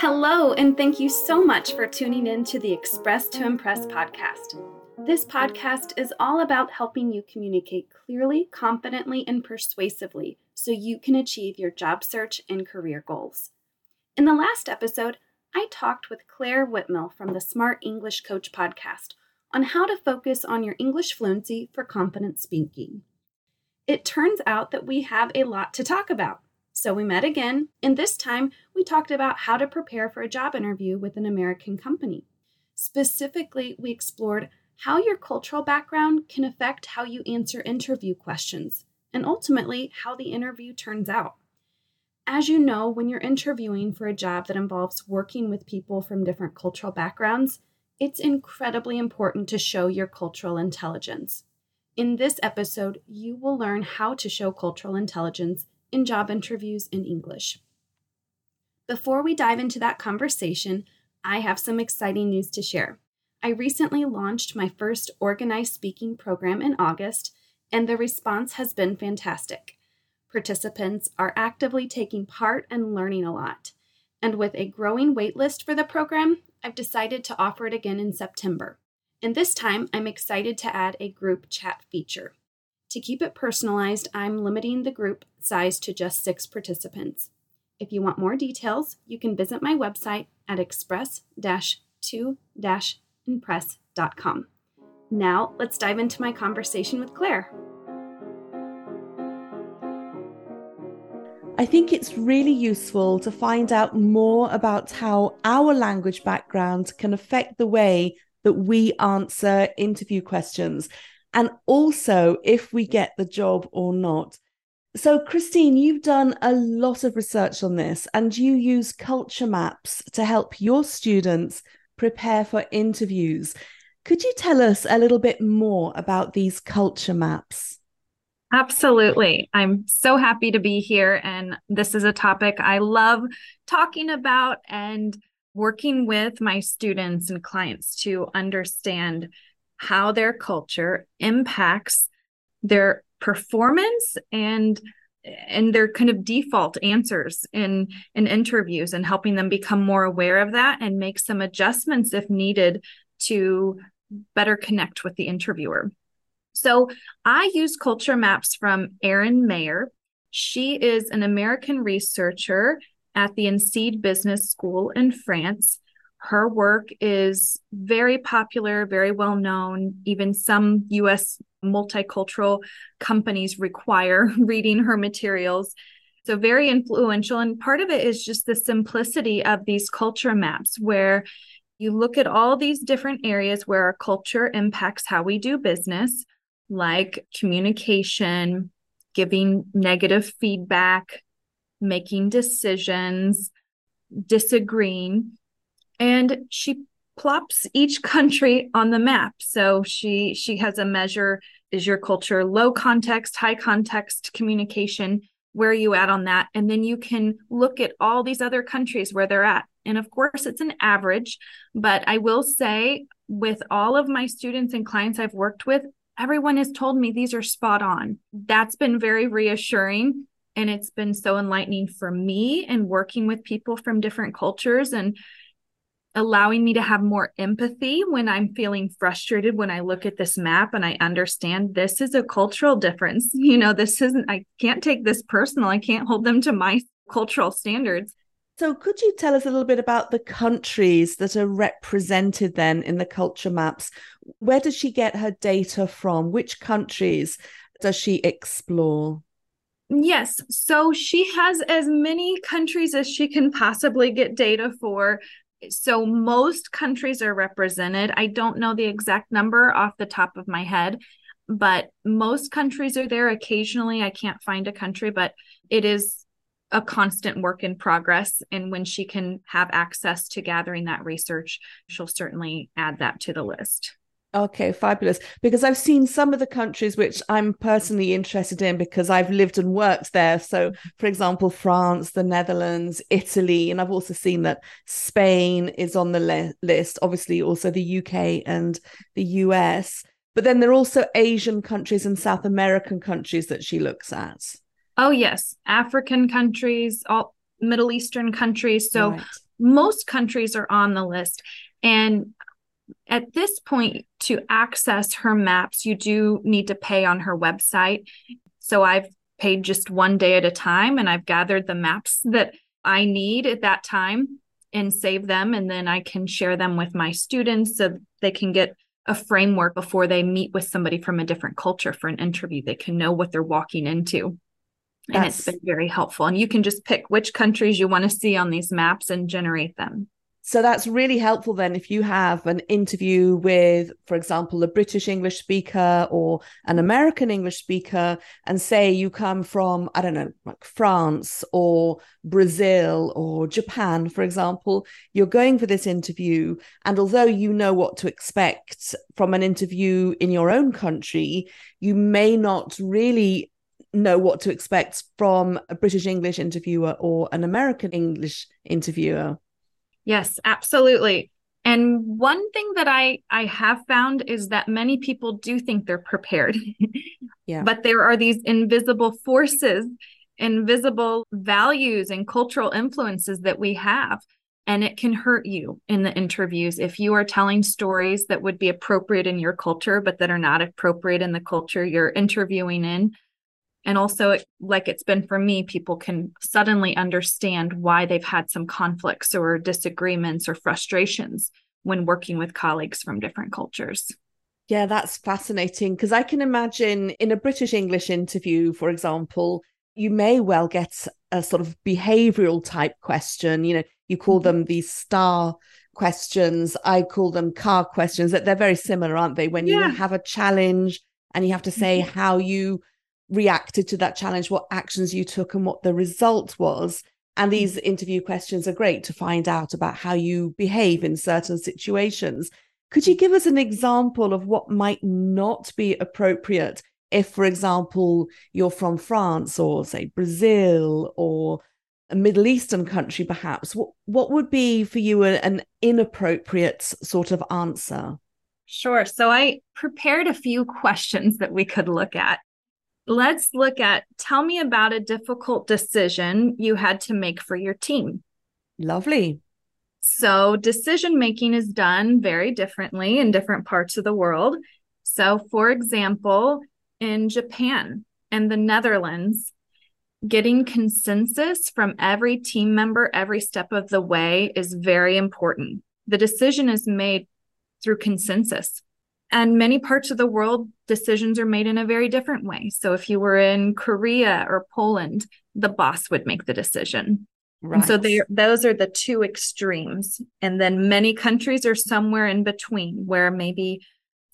Hello, and thank you so much for tuning in to the Express to Impress podcast. This podcast is all about helping you communicate clearly, confidently, and persuasively so you can achieve your job search and career goals. In the last episode, I talked with Clare Whitmell from the Smart English Coach podcast on how to focus on your English fluency for confident speaking. It turns out that we have a lot to talk about. So we met again, and this time we talked about how to prepare for a job interview with an American company. Specifically, we explored how your cultural background can affect how you answer interview questions, and ultimately how the interview turns out. As you know, when you're interviewing for a job that involves working with people from different cultural backgrounds, it's incredibly important to show your cultural intelligence. In this episode, you will learn how to show cultural intelligence in job interviews in English. Before we dive into that conversation, I have some exciting news to share. I recently launched my first organized speaking program in August, and the response has been fantastic. Participants are actively taking part and learning a lot. And with a growing waitlist for the program, I've decided to offer it again in September. And this time, I'm excited to add a group chat feature. To keep it personalized, I'm limiting the group size to just six participants. If you want more details, you can visit my website at express 2 impress.com. Now, let's dive into my conversation with Clare. I think it's really useful to find out more about how our language background can affect the way that we answer interview questions and also if we mm. get the job or not. So, Christine, you've done a lot of research on this and you use culture maps to help your students prepare for interviews. Could you tell us a little bit more about these culture maps? Absolutely. I'm so happy to be here. And this is a topic I love talking about and working with my students and clients to understand how their culture impacts their performance and and their kind of default answers in in interviews and helping them become more aware of that and make some adjustments if needed to better connect with the interviewer. So I use culture maps from Erin Meyer. She is an American researcher at the INSEAD Business School in France her work is very popular, very well known. Even some US multicultural companies require reading her materials. So, very influential. And part of it is just the simplicity of these culture maps, where you look at all these different areas where our culture impacts how we do business, like communication, giving negative feedback, making decisions, disagreeing and she plops each country on the map. So she she has a measure is your culture low context high context communication where are you at on that? And then you can look at all these other countries where they're at. And of course it's an average but i will say with all of my students and clients i've worked with everyone has told me these are spot on. That's been very reassuring and it's been so enlightening for me and working with people from different cultures. And allowing me to have more empathy when I'm feeling frustrated when I look at this map and I understand this is a cultural difference. You know, this isn't, I can't take this personal. I can't hold them to my cultural standards. So, could you tell us a little bit about the countries that are represented then in the culture maps? Where does she get her data from? Which countries does she explore? Yes. So she has as many countries as she can possibly get data for so most countries are represented. I don't know the exact number off the top of my head, but most countries are there. Occasionally, I can't find a country, but it is a constant work in progress. And when she can have access to gathering that research, she'll certainly add that to the list. Okay, fabulous. Because I've seen some of the countries which I'm personally interested in because I've lived and worked there. So, mm-hmm. for example, France, the Netherlands, Italy, and I've also seen that Spain is on the le- list, obviously, also the UK and the US. But then there are also Asian countries and South American countries that she looks at. Oh, yes. African countries, all Middle Eastern countries. So, right most countries are on the list. And at this point, to access her maps, you do need to pay on her website. So I've paid just one day at a time and I've gathered the maps that I need at that time and save them. And then I can share them with my students so they can get a framework before they meet with somebody from a different culture for an interview. They can know what they're walking into. And it's been very helpful. And you can just pick which countries you want to see on these maps and generate them. So that's really helpful then if you have an interview with, for example, a British English speaker or an American English speaker, and say you come from, I don't know, like France or Brazil or Japan, for example, you're going for this interview. And although you know what to expect from an interview in your own country, you may not really know what to expect from a British English interviewer or an American English interviewer. Yes, absolutely. And one thing that I I have found is that many people do think they're prepared. yeah. But there are these invisible forces, invisible values and cultural influences that we have and it can hurt you in the interviews if you are telling stories that would be appropriate in your culture but that are not appropriate in the culture you're interviewing in and also like it's been for me people can suddenly understand why they've had some conflicts or disagreements or frustrations when working with colleagues from different cultures yeah that's fascinating because i can imagine in a british english interview for example you may well get a sort of behavioral type question you know you call mm-hmm. them these star questions i call them car questions that they're very similar aren't they when yeah. you have a challenge and you have to say mm-hmm. how you reacted to that challenge, what actions you took, and what the result was. And these mm. interview questions are great to find out about how you behave in certain situations. Could you give us an example of what might not be appropriate if, for example, you're from France or, say, Brazil or a Middle Eastern country, perhaps? What, what would be for you an inappropriate sort of answer? Sure. So I prepared a few questions that we could look at let's look at tell me about a difficult decision you had to make for your team. Lovely. So, decision making is done very differently in different parts of the world. So, for example, in Japan and the Netherlands, getting consensus from every team member every step of the way is very important. The decision is made through consensus. And many parts of the world, decisions are made in a very different way. So if you were in Korea or Poland, the boss would make the decision. Right. And so they those are the two extremes. And then many countries are somewhere in between where maybe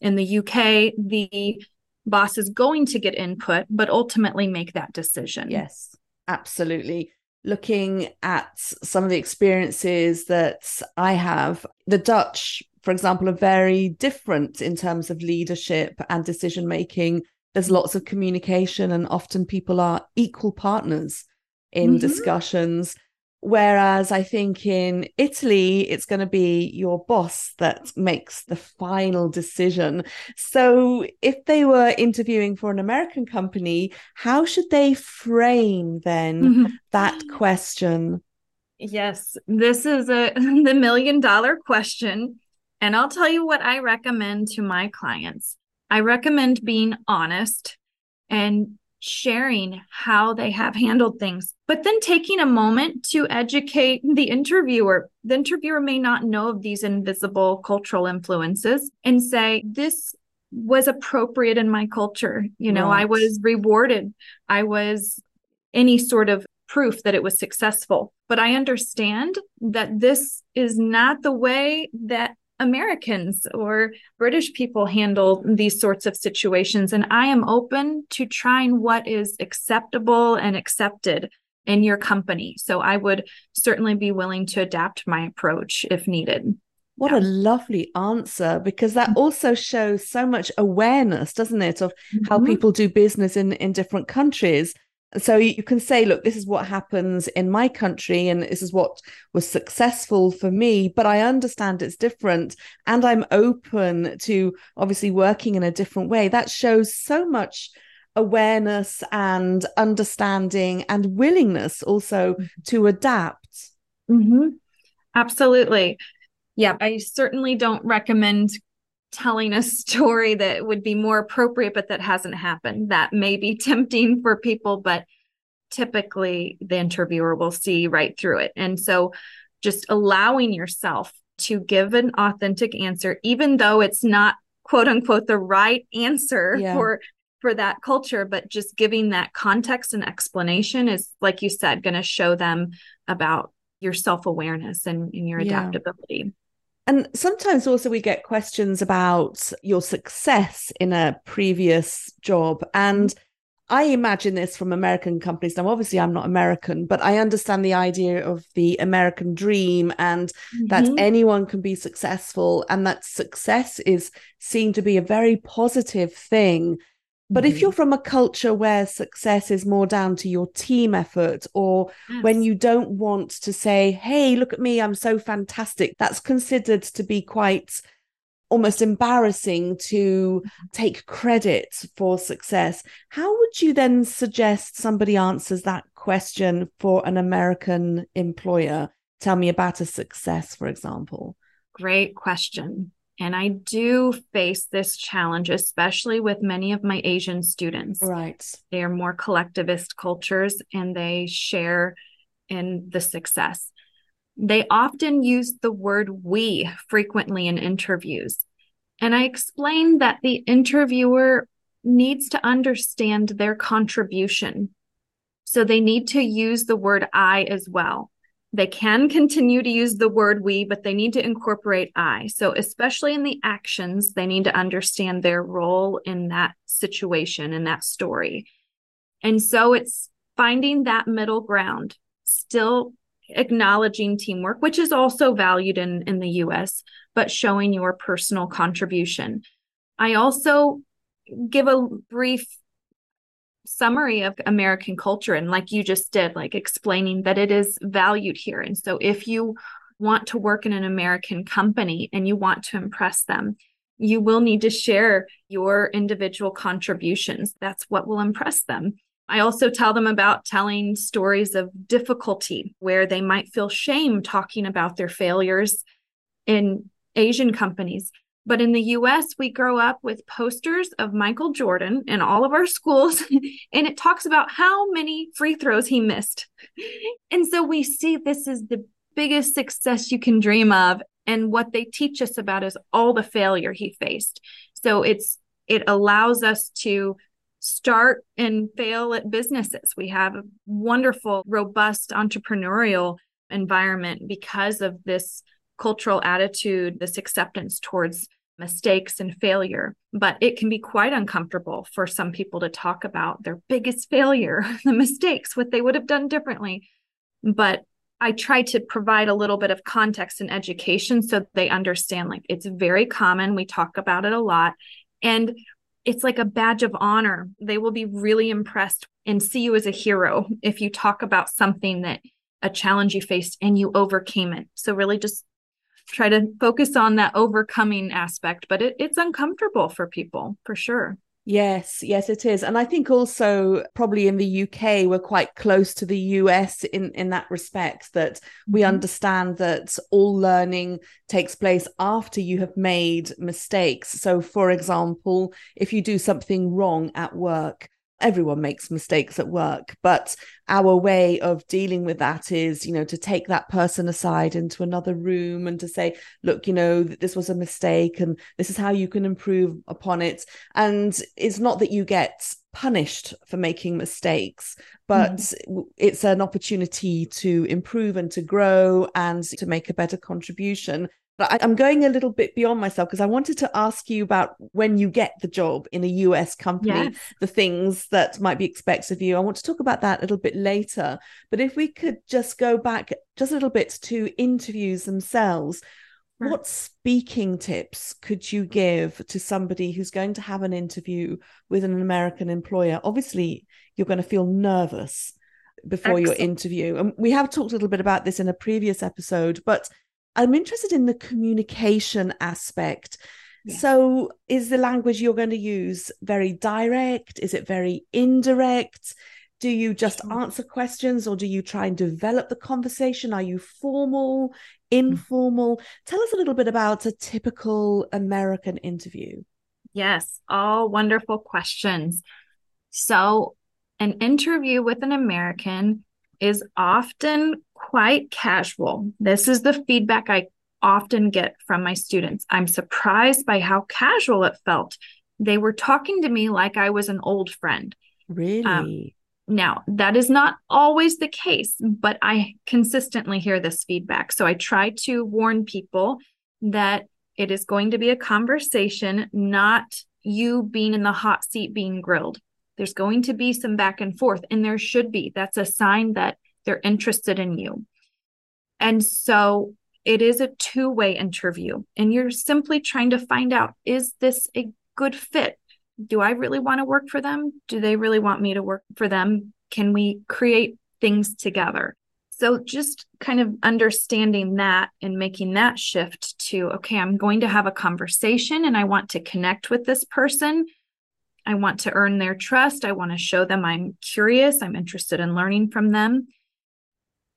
in the UK the boss is going to get input but ultimately make that decision. Yes. Absolutely. Looking at some of the experiences that I have, the Dutch for example, are very different in terms of leadership and decision making. There's lots of communication, and often people are equal partners in mm-hmm. discussions. Whereas I think in Italy, it's going to be your boss that makes the final decision. So if they were interviewing for an American company, how should they frame then mm-hmm. that question? Yes, this is a the million dollar question. And I'll tell you what I recommend to my clients. I recommend being honest and sharing how they have handled things, but then taking a moment to educate the interviewer. The interviewer may not know of these invisible cultural influences and say, This was appropriate in my culture. You know, right. I was rewarded. I was any sort of proof that it was successful. But I understand that this is not the way that Americans or British people handle these sorts of situations. And I am open to trying what is acceptable and accepted in your company. So I would certainly be willing to adapt my approach if needed. What yeah. a lovely answer because that mm-hmm. also shows so much awareness, doesn't it, of mm-hmm. how people do business in, in different countries so you can say look this is what happens in my country and this is what was successful for me but i understand it's different and i'm open to obviously working in a different way that shows so much awareness and understanding and willingness also mm-hmm. to adapt mm-hmm. Absolutely. Yeah, I certainly don't recommend telling a story that would be more appropriate, but that hasn't happened. That may be tempting for people, but typically the interviewer will see right through it. And so just allowing yourself to give an authentic answer, even though it's not quote unquote the right answer yeah. for for that culture but just giving that context and explanation is like you said going to show them about your self-awareness and, and your yeah. And sometimes also we get questions about your success in a previous job. And I imagine this from American companies. Now, obviously, I'm not American, but I understand the idea of the American dream and mm-hmm. that anyone can be successful and that success is seen to be a very positive thing. But mm-hmm. if you're from a culture where success is more down to your team effort, or yes. when you don't want to say, hey, look at me, I'm so fantastic, that's considered to be quite almost embarrassing to mm-hmm. take credit for success. How would you then suggest somebody answers that question for an American employer? Tell me about a success, for example. Great question. And I do face this challenge, especially with many of my Asian students. Right. They are more collectivist cultures and they share in the success. They often use the word we frequently in interviews. And I explain that the interviewer needs to understand their contribution. So they need to use the word I as well. They can continue to use the word we, but they need to incorporate I. So, especially in the actions, they need to understand their role in that situation, in that story. And so it's finding that middle ground, still acknowledging teamwork, which is also valued in, in the US, but showing your personal contribution. I also give a brief summary of American culture and like you just did, like explaining that it is valued here. And so if you want to work in an American company and you want to impress them, you will need to share your individual contributions. That's what will impress them. I also tell them about telling stories of difficulty where they might feel shame talking about their failures in Asian companies. But in the US, we grow up with posters of Michael Jordan in all of our schools, and it talks about how many free throws he missed. And so we see this is the biggest success you can dream of. And what they teach us about is all the failure he faced. So it's it allows us to start and fail at businesses. We have a wonderful, robust entrepreneurial environment because of this cultural attitude, this acceptance towards mistakes and failure. But it can be quite uncomfortable for some people to talk about their biggest failure, the mistakes, what they would have done differently. But I try to provide a little bit of context and education so they understand like it's very common. We talk about it a lot. And it's like a badge of honor. They will be really impressed and see you as a hero if you talk about something that a challenge you faced and you overcame it. So, really, just try to focus on that overcoming aspect, but it, it's uncomfortable for people for sure. Yes, yes, it is. And I think also probably in the UK, we're quite close to the US in, in that respect, that we mm-hmm. understand that all learning takes place after you have made mistakes. So, for example, if you do something wrong at work, everyone makes mistakes at work but our way of dealing with that is you know to take that person aside into another room and to say look you know this was a mistake and this is how you can improve upon it and it's not that you get punished for making mistakes but mm. it's an opportunity to improve and to grow and to make a better contribution but I, am going a little bit beyond myself because I wanted to ask you about when you get the job in a US company, yes. the things that might be expected of you. I want to talk about that a little bit later. But if we could just go back just a little bit to interviews themselves, right. what speaking tips could you give to somebody who's going to have an interview with an American employer? Obviously, you're going to feel nervous before Excellent. your interview. And we have talked a little bit about this in a previous episode, but I'm interested in the communication aspect. So, is the language you're going to use very direct? Is it very indirect? Do you just answer questions or do you try and develop the conversation? Are you formal, informal? Tell us a little bit about a typical American interview. Yes, all wonderful questions. So, an interview with an American is often quite casual. This is the feedback I often get from my students. I'm surprised by how casual it felt. They were talking to me like I was an old friend. Really? Um, now, that is not always the case, but I consistently hear this feedback. So I try to warn people that it is going to be a conversation, not you being in the hot seat being grilled. There's going to be some back and forth, and there should be. That's a sign that they're interested in you. And so it is a two way interview, and you're simply trying to find out is this a good fit? Do I really want to work for them? Do they really want me to work for them? Can we create things together? So, just kind of understanding that and making that shift to, okay, I'm going to have a conversation and I want to connect with this person. I want to earn their trust. I want to show them I'm curious. I'm interested in learning from them.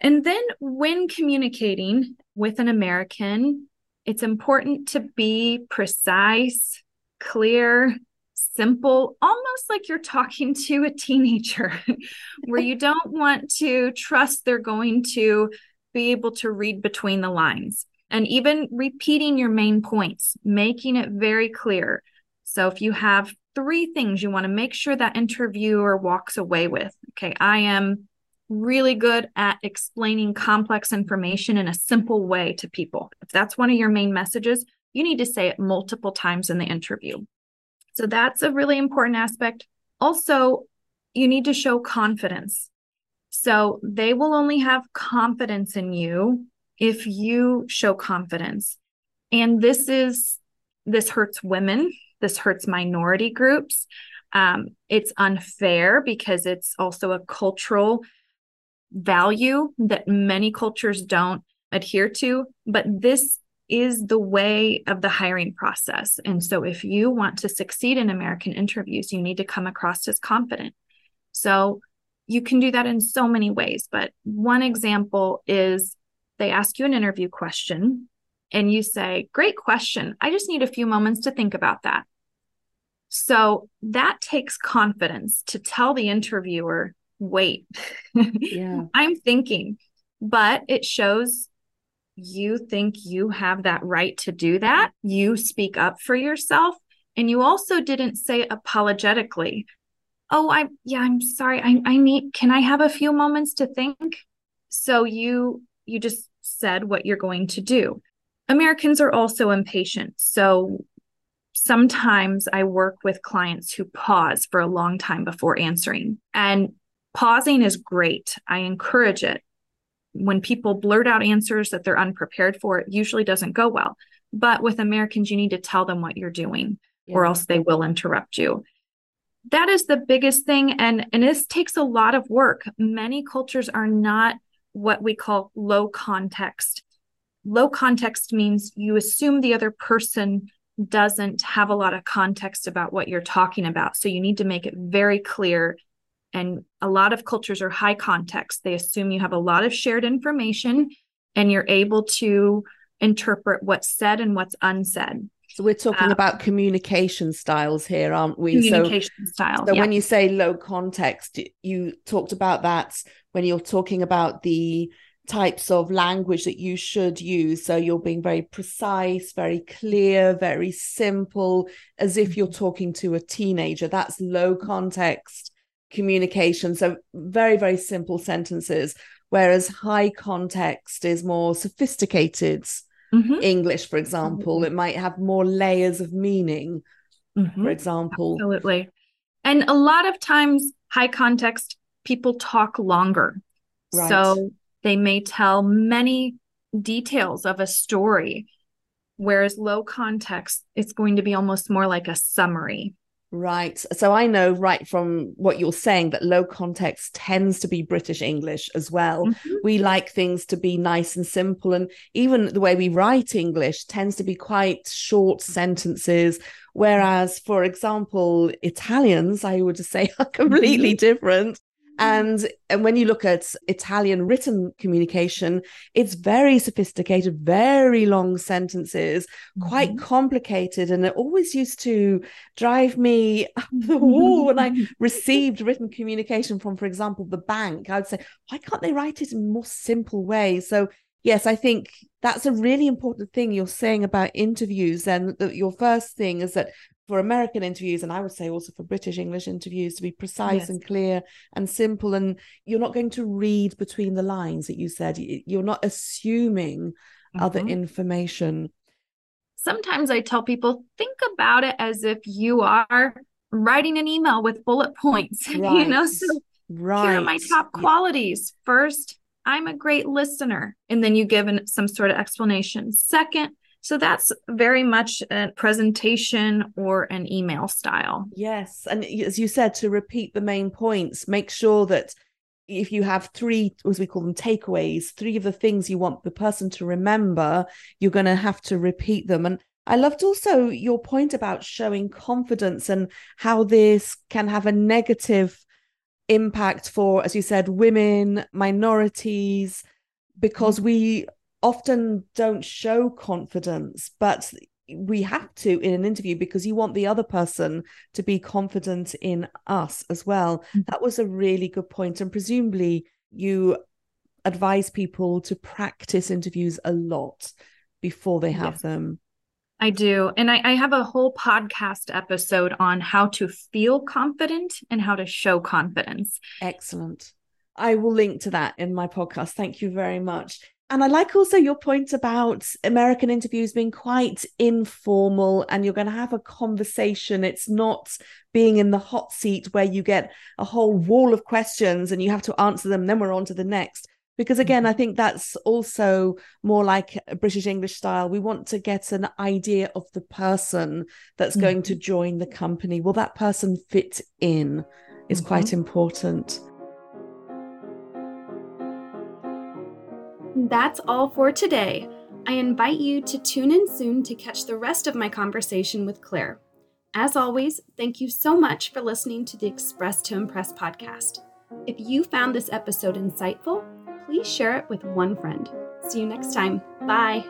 And then when communicating with an American, it's important to be precise, clear, simple, almost like you're talking to a teenager, where you don't want to trust they're going to be able to read between the lines. And even repeating your main points, making it very clear. So if you have three things you want to make sure that interviewer walks away with. Okay, I am really good at explaining complex information in a simple way to people. If that's one of your main messages, you need to say it multiple times in the interview. So that's a really important aspect. Also, you need to show confidence. So they will only have confidence in you if you show confidence. And this is, this hurts women this hurts minority groups. Um, it's unfair because it's also a cultural value that many cultures don't adhere to. But this is the way of the hiring process. And so, if you want to succeed in American interviews, you need to come across as confident. So, you can do that in so many ways. But one example is they ask you an interview question and you say, Great question. I just need a few moments to think about that. So that takes confidence to tell the interviewer, wait, yeah. I'm thinking, but it shows you think you have that right to do that. You speak up for yourself. And you also didn't say apologetically, oh, I, yeah, I'm sorry. I, I need, can I have a few moments to think? So you, you just said what you're going to do. Americans are also impatient. So sometimes I work with clients who pause for a long time before answering. And pausing is great. I encourage it. When people blurt out answers that they're unprepared for, it usually doesn't go well. But with Americans, you need to tell them what you're doing, yeah. or else they will interrupt you. That is the biggest thing. And, and this takes a lot of work. Many cultures are not what we call low context. Low context means you assume the other person doesn't have a lot of context about what you're talking about. So you need to make it very clear. And a lot of cultures are high context. They assume you have a lot of shared information and you're able to interpret what's said and what's unsaid. So we're talking um, about communication styles here, aren't we? Communication so, style. So yeah. when you say low context, you talked about that when you're talking about the types of language that you should use. So you're being very precise, very clear, very simple, as if you're talking to a teenager. That's low context communication. So very, very simple sentences. Whereas high context is more sophisticated mm-hmm. English, for example. Mm-hmm. It might have more layers of meaning, mm-hmm. for example. Absolutely. And a lot of times, high context, people talk longer. Right. So they may tell many details of a story, whereas low context, it's going to be almost more like a summary. Right. So I know right from what you're saying that low context tends to be British English as well. Mm-hmm. We like things to be nice and simple. And even the way we write English tends to be quite short sentences. Whereas, for example, Italians, I would say, are completely mm-hmm. different And, and when you look at Italian written communication, it's very sophisticated, very long sentences, mm-hmm. quite complicated. And it always used to drive me up the wall when I received written communication from, for example, the bank. I would say, why can't they write it in a more simple way? So, yes, I think that's a really important thing you're saying about interviews. And your first thing is that for American interviews, and I would say also for British English interviews, to be precise yes. and clear and simple. And you're not going to read between the lines that you said. You're not assuming mm-hmm. other information. Sometimes I tell people, think about it as if you are writing an email with bullet points. Right. you know, so right. here are my top qualities. First, I'm a great listener. And then you give an, some sort of explanation. Second, so that's very much a presentation or an email style. Yes. And as you said, to repeat the main points, make sure that if you have three, as we call them, takeaways, three of the things you want the person to remember, you're going to have to repeat them. And I loved also your point about showing confidence and how this can have a negative impact for, as you said, women, minorities, because mm-hmm. we often don't show confidence, but we have to in an interview because you want the other person to be confident in us as well. Mm-hmm. That was a really good point. And presumably, you advise people to practice interviews a lot before they have yes. them. I do. And I, I, have a whole podcast episode on how to feel confident and how to show confidence. Excellent. I will link to that in my podcast. Thank you very much. And I like also your point about American interviews being quite informal and you're going to have a conversation. It's not being in the hot seat where you get a whole wall of questions and you have to answer them, then we're on to the next. Because again, mm-hmm. I think that's also more like a British English style. We want to get an idea of the person that's mm-hmm. going to join the company. Will that person fit in? Is mm-hmm. quite important. That's all for today. I invite you to tune in soon to catch the rest of my conversation with Clare. As always, thank you so much for listening to the Express to Impress podcast. If you found this episode insightful, please share it with one friend. See you next time. Bye.